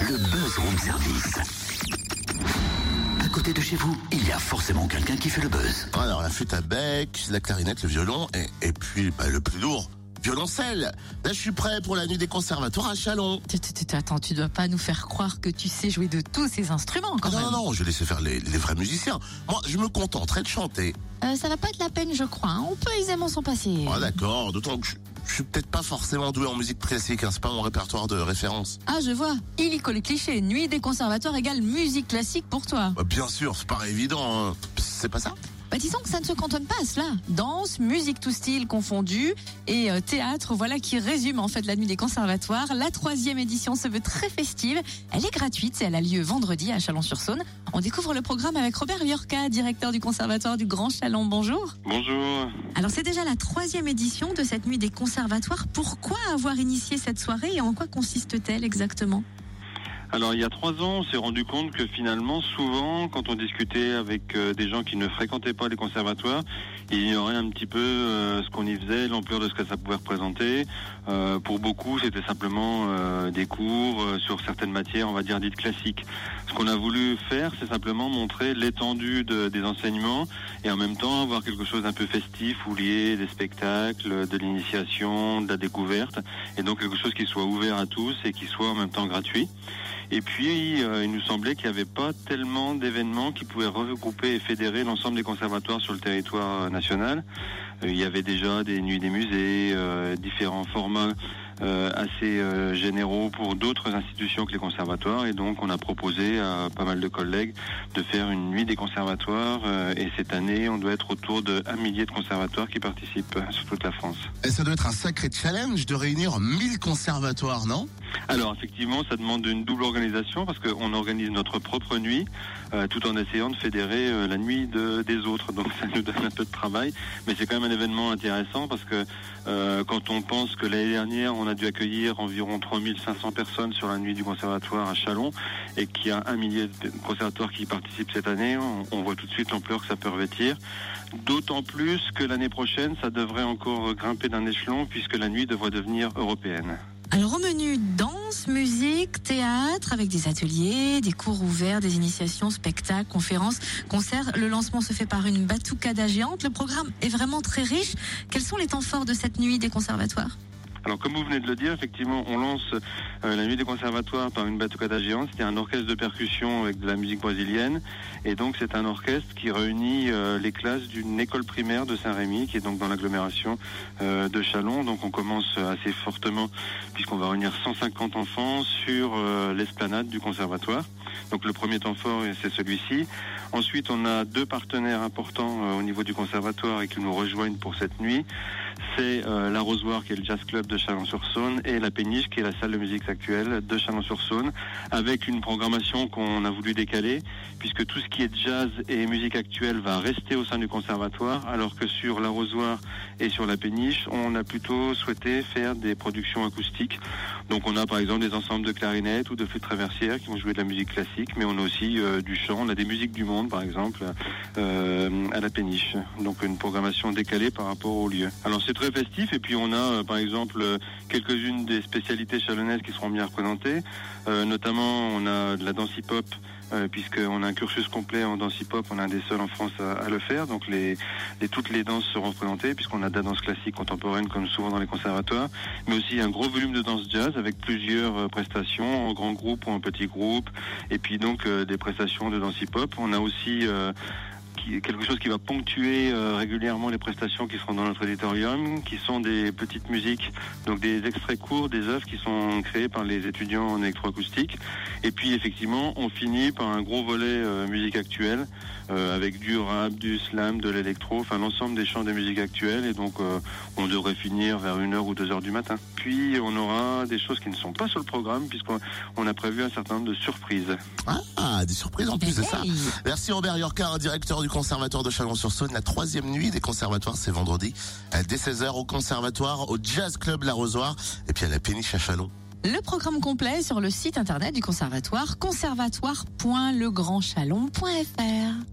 le buzz room service. À côté de chez vous, il y a forcément quelqu'un qui fait le buzz. Alors la flûte à bec, la clarinette, le violon et, et puis bah, le plus lourd, violoncelle. Là je suis prêt pour la nuit des conservatoires à Chalon. Attends, tu dois pas nous faire croire que tu sais jouer de tous ces instruments quand Ah non, même. non, non, je vais laisser faire les, les vrais musiciens. Moi, je me contenterai de chanter. Euh, ça va pas être la peine, je crois. hein. On peut aisément s'en passer. Ah d'accord, d'autant que je, je suis peut-être pas forcément doué en musique classique, hein, c'est pas mon répertoire de référence. Ah, je vois. Illico les clichés. Nuit des conservatoires égale musique classique pour toi. Bah, bien sûr, c'est pas évident. hein. C'est pas ça? Bah, disons que ça ne se cantonne pas à cela. Danse, musique tout style confondu et euh, théâtre, voilà qui résume en fait la nuit des conservatoires. La troisième édition se veut très festive. Elle est gratuite et elle a lieu vendredi à Chalon-sur-Saône. On découvre le programme avec Robert Yorka, directeur du conservatoire du Grand Chalon. Bonjour. Bonjour. Alors c'est déjà la troisième édition de cette nuit des conservatoires. Pourquoi avoir initié cette soirée et en quoi consiste-t-elle exactement? Alors il y a trois ans, on s'est rendu compte que finalement, souvent, quand on discutait avec euh, des gens qui ne fréquentaient pas les conservatoires, ils ignoraient un petit peu euh, ce qu'on y faisait, l'ampleur de ce que ça pouvait représenter. Euh, pour beaucoup, c'était simplement euh, des cours sur certaines matières, on va dire dites classiques. Ce qu'on a voulu faire, c'est simplement montrer l'étendue de- des enseignements et en même temps avoir quelque chose d'un peu festif où lier des spectacles, de l'initiation, de la découverte et donc quelque chose qui soit ouvert à tous et qui soit en même temps gratuit. Et puis, euh, il nous semblait qu'il n'y avait pas tellement d'événements qui pouvaient regrouper et fédérer l'ensemble des conservatoires sur le territoire national. Euh, il y avait déjà des nuits des musées, euh, différents formats euh, assez euh, généraux pour d'autres institutions que les conservatoires. Et donc, on a proposé à pas mal de collègues de faire une nuit des conservatoires. euh, et cette année, on doit être autour de un millier de conservatoires qui participent euh, sur toute la France. Et ça doit être un sacré challenge de réunir 1000 conservatoires, non? Alors effectivement, ça demande une double organisation parce qu'on organise notre propre nuit euh, tout en essayant de fédérer euh, la nuit de- des autres. Donc ça nous donne un peu de travail, mais c'est quand même un événement intéressant parce que euh, quand on pense que l'année dernière, on a dû accueillir environ 3500 personnes sur la nuit du conservatoire à Chalon et qu'il y a un millier de conservatoires qui participent cette année, on, on voit tout de suite l'ampleur que ça peut revêtir. D'autant plus que l'année prochaine, ça devrait encore grimper d'un échelon puisque la nuit devrait devenir européenne. Alors au menu danse, musique, théâtre avec des ateliers, des cours ouverts, des initiations, spectacles, conférences, concerts. Le lancement se fait par une batucada géante. Le programme est vraiment très riche. Quels sont les temps forts de cette nuit des conservatoires? Alors comme vous venez de le dire, effectivement, on lance euh, la nuit des conservatoires par une batucada géante. C'est un orchestre de percussion avec de la musique brésilienne. Et donc c'est un orchestre qui réunit euh, les classes d'une école primaire de Saint-Rémy, qui est donc dans l'agglomération euh, de Chalon. Donc on commence assez fortement, puisqu'on va réunir 150 enfants sur euh, l'esplanade du conservatoire. Donc le premier temps fort, c'est celui-ci. Ensuite, on a deux partenaires importants euh, au niveau du conservatoire et qui nous rejoignent pour cette nuit. C'est euh, l'Arrosoir, qui est le jazz club de Chalon-sur-Saône, et la Péniche, qui est la salle de musique actuelle de Chalon-sur-Saône, avec une programmation qu'on a voulu décaler, puisque tout ce qui est jazz et musique actuelle va rester au sein du conservatoire, alors que sur l'Arrosoir et sur la Péniche, on a plutôt souhaité faire des productions acoustiques. Donc on a par exemple des ensembles de clarinettes ou de flûtes traversières qui vont jouer de la musique classique, mais on a aussi euh, du chant, on a des musiques du monde par exemple euh, à la péniche. Donc une programmation décalée par rapport au lieu. Alors c'est très festif et puis on a euh, par exemple euh, quelques-unes des spécialités chalonnaises qui seront bien représentées. Euh, notamment on a de la danse hip-hop euh, puisqu'on a un cursus complet en danse hip-hop, on est un des seuls en France à, à le faire. Donc les, les- toutes les danses seront représentées puisqu'on a de la danse classique contemporaine comme souvent dans les conservatoires, mais aussi un gros volume de danse jazz avec plusieurs euh, prestations en grand groupe ou en petit groupe, et puis donc euh, des prestations de danse hip-hop. On a aussi euh, qui- quelque chose qui va ponctuer euh, régulièrement les prestations qui seront dans notre auditorium, qui sont des petites musiques, donc des extraits courts des œuvres qui sont créées par les étudiants en électroacoustique. Et puis effectivement, on finit par un gros volet euh, musique actuelle, euh, avec du rap, du slam, de l'électro, enfin l'ensemble des chants de musique actuelle. Et donc euh, on devrait finir vers une heure ou deux heures du matin. Puis on aura des choses qui ne sont pas sur le programme, puisqu'on on a prévu un certain nombre de surprises. Ah, des surprises en plus, c'est ça. Merci Robert Yorka, directeur du conservatoire de Chalon-sur-Saône. La troisième nuit des conservatoires, c'est vendredi, euh, dès 16h au conservatoire, au Jazz Club L'Arrosoir, et puis à la péniche à Chalon. Le programme complet sur le site internet du conservatoire conservatoire.legrandchalon.fr.